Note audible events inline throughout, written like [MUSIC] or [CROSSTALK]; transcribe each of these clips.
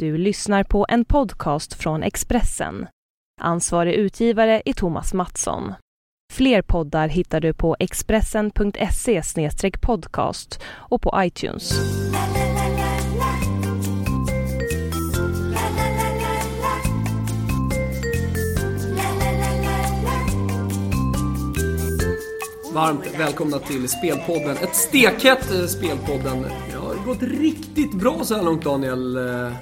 Du lyssnar på en podcast från Expressen. Ansvarig utgivare är Thomas Mattsson. Fler poddar hittar du på expressen.se podcast och på iTunes. Varmt välkomna till Spelpodden. Ett stekhett eh, Spelpodden. Det har gått riktigt bra så här långt Daniel. Eh,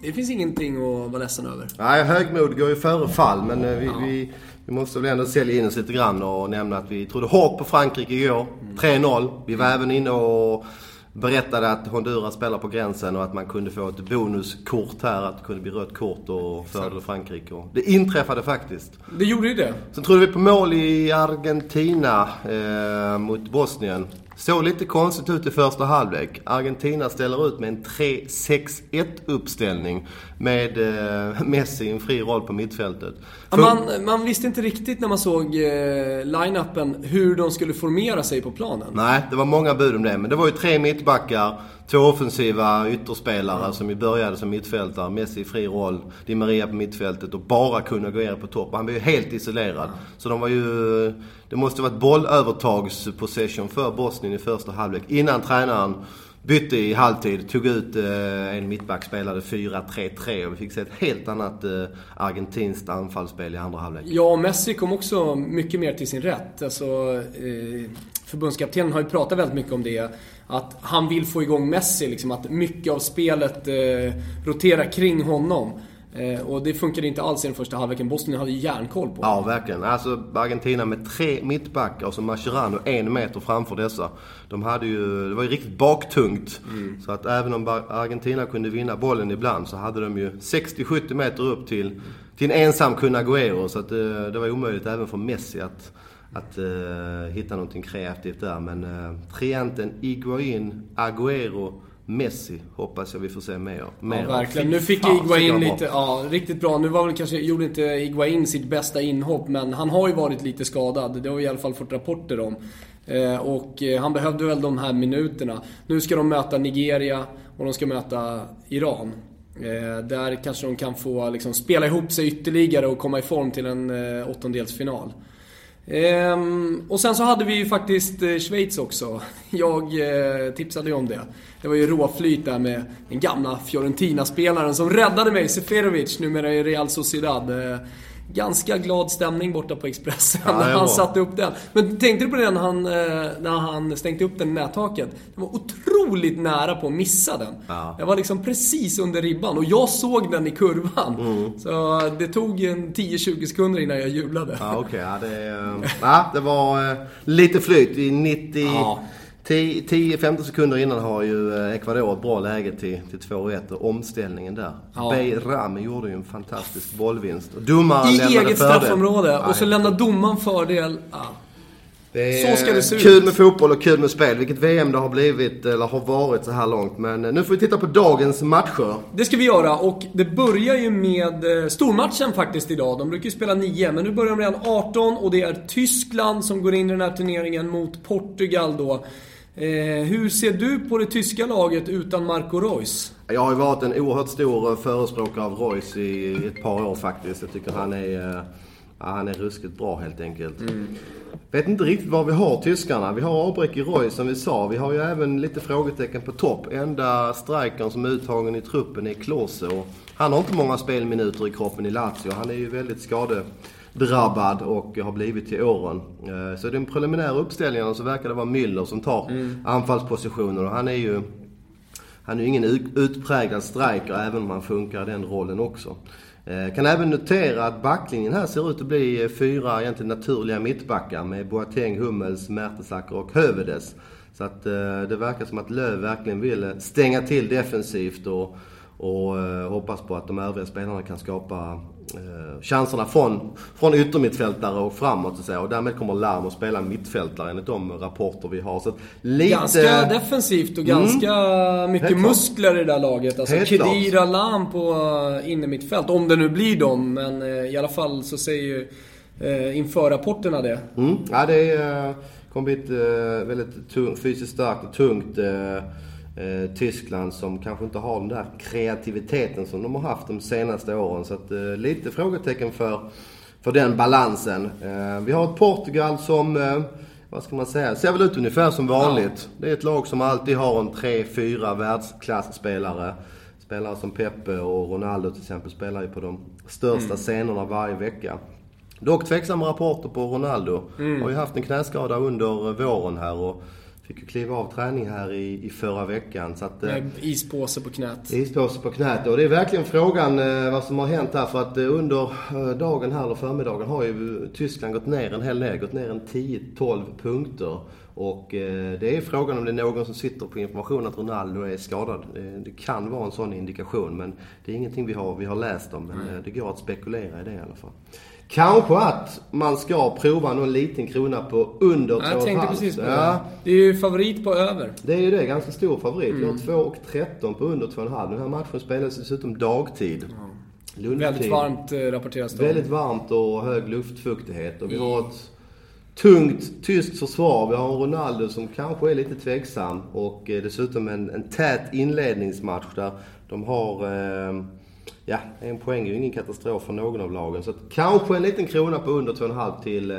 det finns ingenting att vara ledsen över. Nej, högmod går ju före fall, men eh, vi, vi, vi måste väl ändå sälja in oss lite grann och nämna att vi trodde hårt på Frankrike igår. 3-0. Vi var även inne och berättade att Honduras spelar på gränsen och att man kunde få ett bonuskort här, att det kunde bli rött kort och fördel Frankrike. Och det inträffade faktiskt. Det gjorde ju det. Sen trodde vi på mål i Argentina eh, mot Bosnien. Såg lite konstigt ut i första halvlek. Argentina ställer ut med en 3-6-1 uppställning med eh, [LAUGHS] Messi i en fri roll på mittfältet. Ja, Man, man visste inte riktigt när man såg eh, line-upen hur de skulle formera sig på planen. Nej, det var många bud om det. Men det var ju tre mittbackar, två offensiva ytterspelare som ju började som mittfältare. Messi i fri roll, Di Maria på mittfältet och bara kunde gå ner på topp. Han var ju helt isolerad. Så de var ju... Det måste varit bollövertagspossession för Bosnien i första halvlek. Innan tränaren bytte i halvtid, tog ut eh, en mittback, spelade 4-3-3 och vi fick se ett helt annat eh, argentinskt anfallsspel i andra halvlek. Ja, Messi kom också mycket mer till sin rätt. Alltså, eh, förbundskaptenen har ju pratat väldigt mycket om det. Att han vill få igång Messi, liksom, att mycket av spelet eh, roterar kring honom. Eh, och det funkade inte alls i den första halvleken. Bosnien hade ju järnkoll på Ja, verkligen. Alltså Argentina med tre mittbackar och så Mascherano en meter framför dessa. De hade ju, det var ju riktigt baktungt. Så att även om Argentina kunde vinna bollen ibland så hade de ju 60-70 meter upp till, till en ensam Kun Agüero. Så att det, det var omöjligt även för Messi att, att uh, hitta någonting kreativt där. Men uh, trianten Higuain, Agüero, Messi hoppas jag vi får se mer, mer Ja, av. verkligen. Nu fick bra. lite, ja, riktigt bra. Nu var väl kanske, gjorde inte Higuain sitt bästa inhopp, men han har ju varit lite skadad. Det har vi i alla fall fått rapporter om. Eh, och eh, han behövde väl de här minuterna. Nu ska de möta Nigeria och de ska möta Iran. Eh, där kanske de kan få liksom, spela ihop sig ytterligare och komma i form till en eh, åttondelsfinal. Ehm, och sen så hade vi ju faktiskt eh, Schweiz också. [LAUGHS] Jag eh, tipsade ju om det. Det var ju råflyt där med den gamla Fiorentina-spelaren som räddade mig, Seferovic, numera i Real Sociedad. Eh, ganska glad stämning borta på Expressen Ja, när han satte upp den. Men tänkte du på det när han, eh, när han stängde upp den i nättaket? Det var otroligt nära på att missa den. Ja. Jag var liksom precis under ribban och jag såg den i kurvan. Mm. Så det tog en 10-20 sekunder innan jag jublade. Ja, okej. Ja, det, eh, ja, det var eh, lite flyt. I 90... Ja. 10-15 sekunder innan har ju eh, Ecuador ett bra läge till, till 2-1 och omställningen där. Ja. Beirami gjorde ju en fantastisk bollvinst. Domaren I eget straffområde. Och så lämnar domaren fördel. Ja. det är så ska det se ut. Kul med fotboll och kul med spel. Vilket VM det har blivit, eller har varit så här långt. Men eh, nu får vi titta på dagens matcher. Det ska vi göra och det börjar ju med eh, stormatchen faktiskt idag. De brukar ju spela 9, men nu börjar de redan 18 och det är Tyskland som går in i den här turneringen mot Portugal då. Eh, hur ser du på det tyska laget utan Marco Reus? Jag har ju varit en oerhört stor eh, förespråkare av Royce i ett par år faktiskt. Jag tycker han är, eh, han är ruskigt bra helt enkelt. Vet inte riktigt var vi har tyskarna. Vi har avbräck i Royce som vi sa. Vi har ju även lite frågetecken på topp. Enda strikern som är uttagen i truppen är Klose. Han har inte många spelminuter i kroppen i Lazio. Han är ju väldigt skadedrabbad och har blivit till åren. Eh, Så den preliminära uppställningen så verkar det vara Müller som tar anfallspositionen och han är ju han är ju ingen ut- utpräglad striker även om han funkar i den rollen också. Eh, kan även notera att backlinjen här ser ut att bli fyra egentligen naturliga mittbackar med Boateng, Hummels, Mertesacker och Hövedes. Så att eh, det verkar som att Löv verkligen vill stänga till defensivt och, och eh, hoppas på att de övriga spelarna kan skapa eh, chanserna från, från yttermittfältare och framåt så att säga. Och därmed kommer Larm att spela mittfältare enligt de rapporter vi har. Så lite... Ganska defensivt och ganska mycket Helt klart. muskler i det där laget. Alltså Helt klart. Kedira Lam på uh, innermittfält, om det nu blir dem. Men eh, i alla fall så säger ju inför rapporterna det. Mm. Ja, det är, eh, kommer bli ett eh, väldigt tung, fysiskt starkt och tungt eh, Tyskland som kanske inte har den där kreativiteten som de har haft de senaste åren. Så att, eh, lite frågetecken för, för den balansen. Eh, vi har ett Portugal som, eh, vad ska man säga, ser väl ut ungefär som vanligt. Det är ett lag som alltid har en 3-4 världsklasspelare. Spelare som Pepe och Ronaldo till exempel spelar ju på de största mm. scenerna varje vecka. Dock tveksamma rapporter på Ronaldo. Mm. Har ju haft en knäskada under våren här och fick ju kliva av träning här i, i förra veckan. Så att, Med ispåse på knät. Ispåse på knät. Och det är verkligen frågan eh, vad som har hänt här. För att eh, under eh, dagen här, eller förmiddagen, har ju Tyskland gått ner en hel del. Gått ner en 10-12 punkter. Och eh, det är frågan om det är någon som sitter på information att Ronaldo är skadad. Det kan vara en sån indikation men det är ingenting vi har, vi har läst om. Men mm. det går att spekulera i det i alla fall. Kanske att man ska prova någon liten krona på under 2,5. Jag tänkte precis på det. Ja. Det är ju favorit på över. Det är ju det. Ganska stor favorit. Mm. Vi har 2,13 på under 2,5. Den här matchen spelas dessutom dagtid. Mm. Väldigt varmt eh, rapporteras det Väldigt varmt och hög luftfuktighet. Och vi har ett tungt tyskt försvar. Vi har en Ronaldo som kanske är lite tveksam. Och eh, dessutom en, en tät inledningsmatch där de har... Eh, ja, en poäng är ju ingen katastrof för någon av lagen. Så att, kanske en liten krona på under 2,5 till, eh,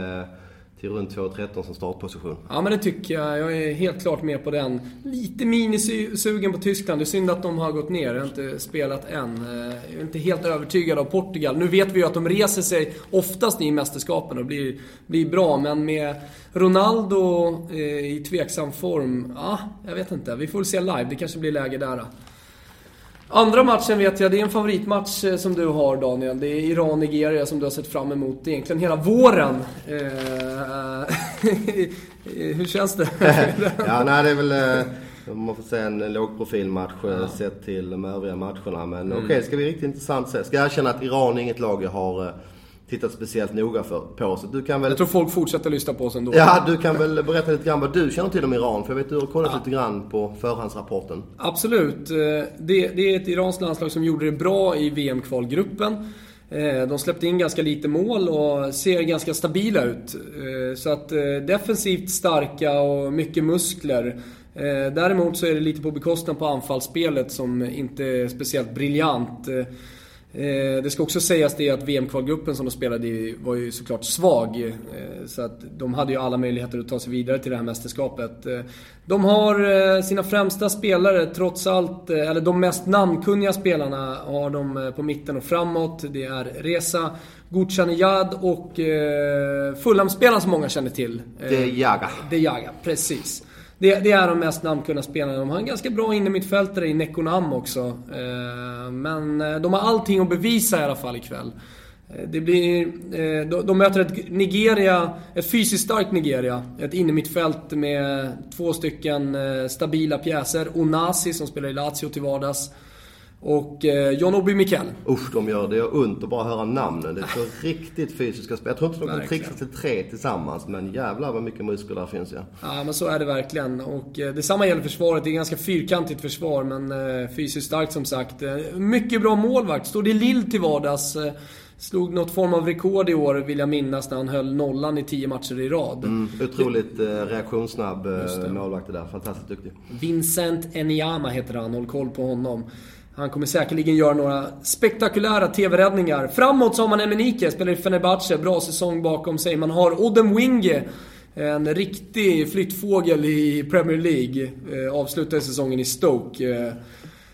till runt 2,13 som startposition. Ja, men det tycker jag. Jag är helt klart med på den. Lite minisugen på Tyskland. Det är synd att de har gått ner. Jag har inte spelat än. Eh, jag är inte helt övertygad av Portugal. Nu vet vi ju att de reser sig oftast i mästerskapen och blir, blir bra, men med Ronaldo eh, i tveksam form, ja, jag vet inte. Vi får se live. Det kanske blir läge där. Andra matchen vet jag, det är en favoritmatch eh, som du har Daniel. Det är Iran-Nigeria som du har sett fram emot egentligen hela våren. Eh, [LAUGHS] hur känns det? [LAUGHS] ja, nej det är väl, eh, man får säga en lågprofilmatch ja. sett till de övriga matcherna. Men mm. okej, okay, ska bli riktigt intressant se. Ska jag erkänna att Iran är inget lag jag har tittat speciellt noga för, på. Så du kan väl... Jag tror folk fortsätter lyssna på oss ändå. Ja, du kan väl berätta lite grann vad du känner till om Iran? För jag vet du har kollat ja. lite grann på förhandsrapporten. Absolut. Eh, det, det är ett iranskt landslag som gjorde det bra i VM-kvalgruppen. Eh, de släppte in ganska lite mål och ser ganska stabila ut. Eh, så att defensivt starka och mycket muskler. Däremot så är det lite på bekostnad på anfallsspelet som inte är speciellt briljant. Eh, det ska också sägas det att VM-kvalgruppen som de spelade i var ju såklart svag. Eh, så att de hade ju alla möjligheter att ta sig vidare till det här mästerskapet. Eh, de har sina främsta spelare trots allt, eller de mest namnkunniga spelarna har de på mitten och framåt. Det är Reza Gutjanejad och Fulham-spelaren som många känner till. De Jaga. De Jaga, precis. Det, det, är de mest namnkunniga spelarna. De har en ganska bra innermittfältare i Nekonam också. Eh, men eh, de har allting att bevisa i alla fall ikväll. Eh, det blir, de möter ett Nigeria, ett fysiskt starkt Nigeria. Ett innermittfält med två stycken stabila pjäser. Onasi som spelar i Lazio till vardags. Och eh, John Obi Mikel. Usch, de gör det. gör ont att bara höra namnen. Det är så [LAUGHS] riktigt fysiska spel. Jag tror inte de kan trixa till tre tillsammans, men jävlar vad mycket muskler där finns ja. Ja, men så är det verkligen. Och eh, detsamma gäller försvaret. Det är ganska fyrkantigt försvar, men eh, fysiskt starkt som sagt. Eh, mycket bra målvakt. Står det Lill till vardags. Eh, Slog något form av rekord i år, vill jag minnas, när han höll nollan i tio matcher i rad. Mm, otroligt eh, reaktionssnabb eh, målvakt det där. Fantastiskt duktig. Vincent Enyama heter han, håll koll på honom. Han kommer säkerligen göra några spektakulära TV-räddningar. Framåt så har man Emenike, spelar i Fenerbahce, bra säsong bakom sig. Man har Odem Winge, en riktig flyttfågel i Premier League. Eh, Avslutade säsongen i Stoke. Eh,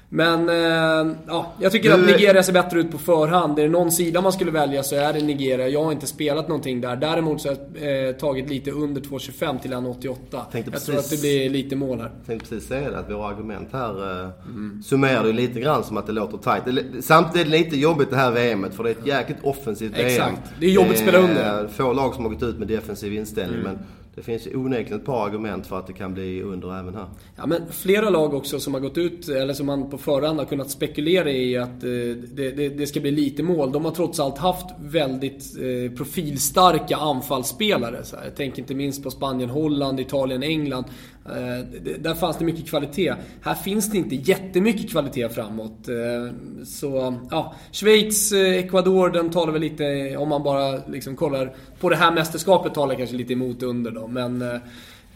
men eh, ja, jag tycker du... att Nigeria ser bättre ut på förhand. Är det någon sida man skulle välja så är det Nigeria. Jag har inte spelat någonting där. Däremot så har jag eh, tagit lite under 2,25 till 1,88. Jag precis, tror att det blir lite mål här. Jag tänkte precis säga det, att våra argument här eh, mm. summerar ju lite grann som att det låter tight. Samtidigt är det lite jobbigt det här VMet, för det är ett jäkligt offensivt VM. Exakt. Det är jobbigt att spela under. Få lag som har gått ut med defensiv inställning. Mm. Men det finns onekligen ett par argument för att det kan bli under även här. Ja, men flera lag också som har gått ut, eller som man på förhand har kunnat spekulera i att eh, det, det, det, ska bli lite mål. De har trots allt haft väldigt eh, profilstarka anfallsspelare. Så jag tänker inte minst på Spanien, Holland, Italien, England. Eh, där fanns det mycket kvalitet. Här finns det inte jättemycket kvalitet framåt. Eh, så, ja. Schweiz, eh, Ecuador, den talar väl lite, om man bara liksom kollar på det här mästerskapet, talar kanske lite emot under då. Men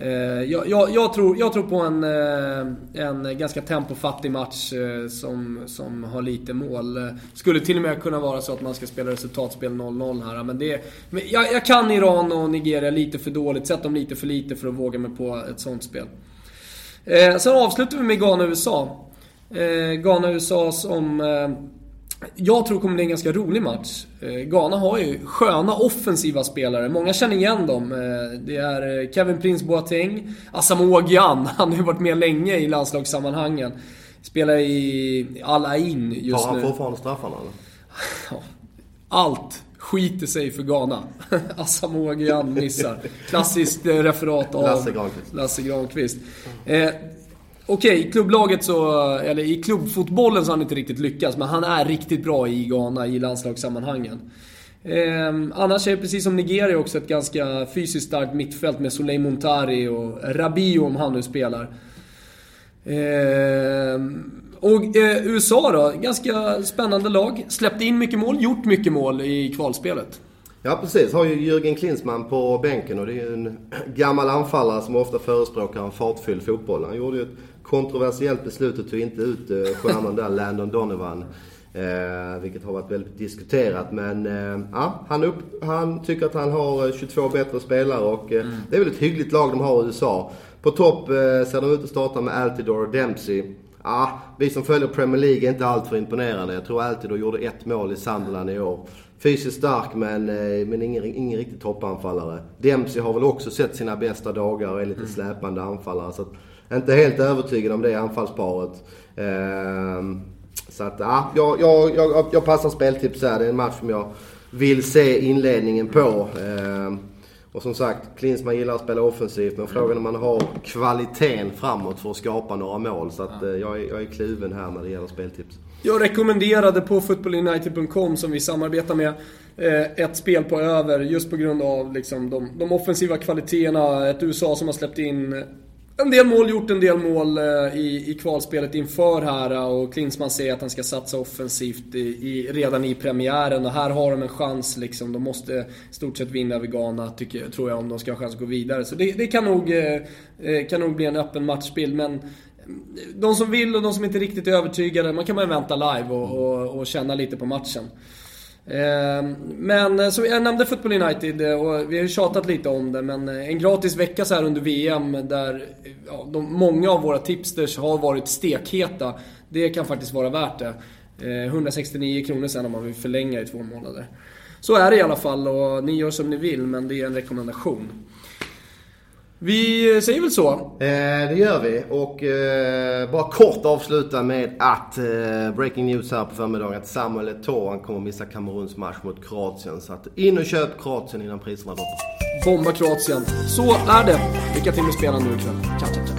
Eh, jag, jag, jag, tror, jag tror på en, eh, en ganska tempofattig match eh, som, som har lite mål. Skulle till och med kunna vara så att man ska spela resultatspel 0-0 här. Men det, men jag, jag kan Iran och Nigeria lite för dåligt. Sett dem lite för lite för att våga mig på ett sånt spel. Sen avslutar vi med Ghana-USA. Ghana-USA som jag tror det kommer bli en ganska rolig match. Eh, Ghana har ju sköna offensiva spelare. Många känner igen dem. Eh, det är eh, Kevin Prince Boateng, Asamoah Gyan. [LAUGHS] Han har ju varit med länge i landslagssammanhangen. Spelar i Al Ain just nu. Har han fortfarande straffarna eller? [LAUGHS] Allt skiter sig för Ghana. [LAUGHS] Asamoah Gyan missar. Klassiskt referat av Lasse Granqvist. Lasse Granqvist. Okej, i klubblaget så, eller i klubbfotbollen så har han inte riktigt lyckats, men han är riktigt bra i Ghana i landslagssammanhangen. Eh, annars är det precis som Nigeria också ett ganska fysiskt starkt mittfält med Soleil Montari och Rabiot om han nu spelar. Eh, och eh, USA då, ganska spännande lag. Släppte in mycket mål, gjort mycket mål i kvalspelet. Ja precis, har ju Jürgen Klinsmann på bänken och det är ju en gammal anfallare som ofta förespråkar en fartfylld fotboll. Han gjorde ju ett kontroversiellt beslut att ta inte ut eh, stjärnan där, Landon Donovan. Eh, vilket har varit väldigt diskuterat. Men eh, ja, han, upp, han tycker att han har 22 eh, bättre spelare och eh, mm. det är väl ett hyggligt lag de har i USA. På topp eh, ser de ut att starta med Altidore och Dempsey. Ja, vi som följer Premier League är inte alltför imponerande. Jag tror Altidore gjorde ett mål i Sunderland i år. Fysiskt stark men, men ingen, ingen riktig toppanfallare. Dempsey har väl också sett sina bästa dagar och är lite mm. släpande anfallare. Så att, inte helt övertygad om det anfallsparet. Ehm, så att, ja, jag, jag, jag, jag passar speltips här. Det är en match som jag vill se inledningen på. Ehm, och som sagt, Klinsman gillar att spela offensivt men frågan är om man har kvaliteten framåt för att skapa några mål. Så att, eh, jag, är, jag är kluven här när det gäller speltips. Jag rekommenderade på footballunited.com som vi samarbetar med eh, ett spel på över just på grund av liksom, de, de offensiva kvaliteterna. Ett USA som har släppt in en del mål, gjort en del mål eh, i, i kvalspelet inför här eh, och Klinsmann säger att han ska satsa offensivt i, i, redan i premiären och här har de en chans liksom. De måste i stort sett vinna över Ghana, tycker, tror jag, om de ska ha chans att gå vidare. Så det, det kan, nog, eh, kan nog bli en öppen matchbild, men de som vill och de som inte riktigt är övertygade, man kan bara vänta live och, och, och känna lite på matchen. Ehm, men eh, som jag nämnde Football United eh, och vi har ju tjatat lite om det men eh, en gratis vecka så här under VM där ja, de, många av våra tipsters har varit stekheta. Det kan faktiskt vara värt det. 169 kronor sen om man vill förlänga i två månader. Så är det i alla fall och ni gör som ni vill men det är en rekommendation. Vi säger väl så? Eh, det gör vi. Och eh, bara kort avsluta med att eh, breaking news här på förmiddagen att Samuel Eto'o kommer missa Kameruns match mot Kroatien. Så att in och köp Kroatien innan priserna droppar. Bomba Kroatien. Så är det. Lycka till med spelen nu ikväll. Ciao, ciao, ciao.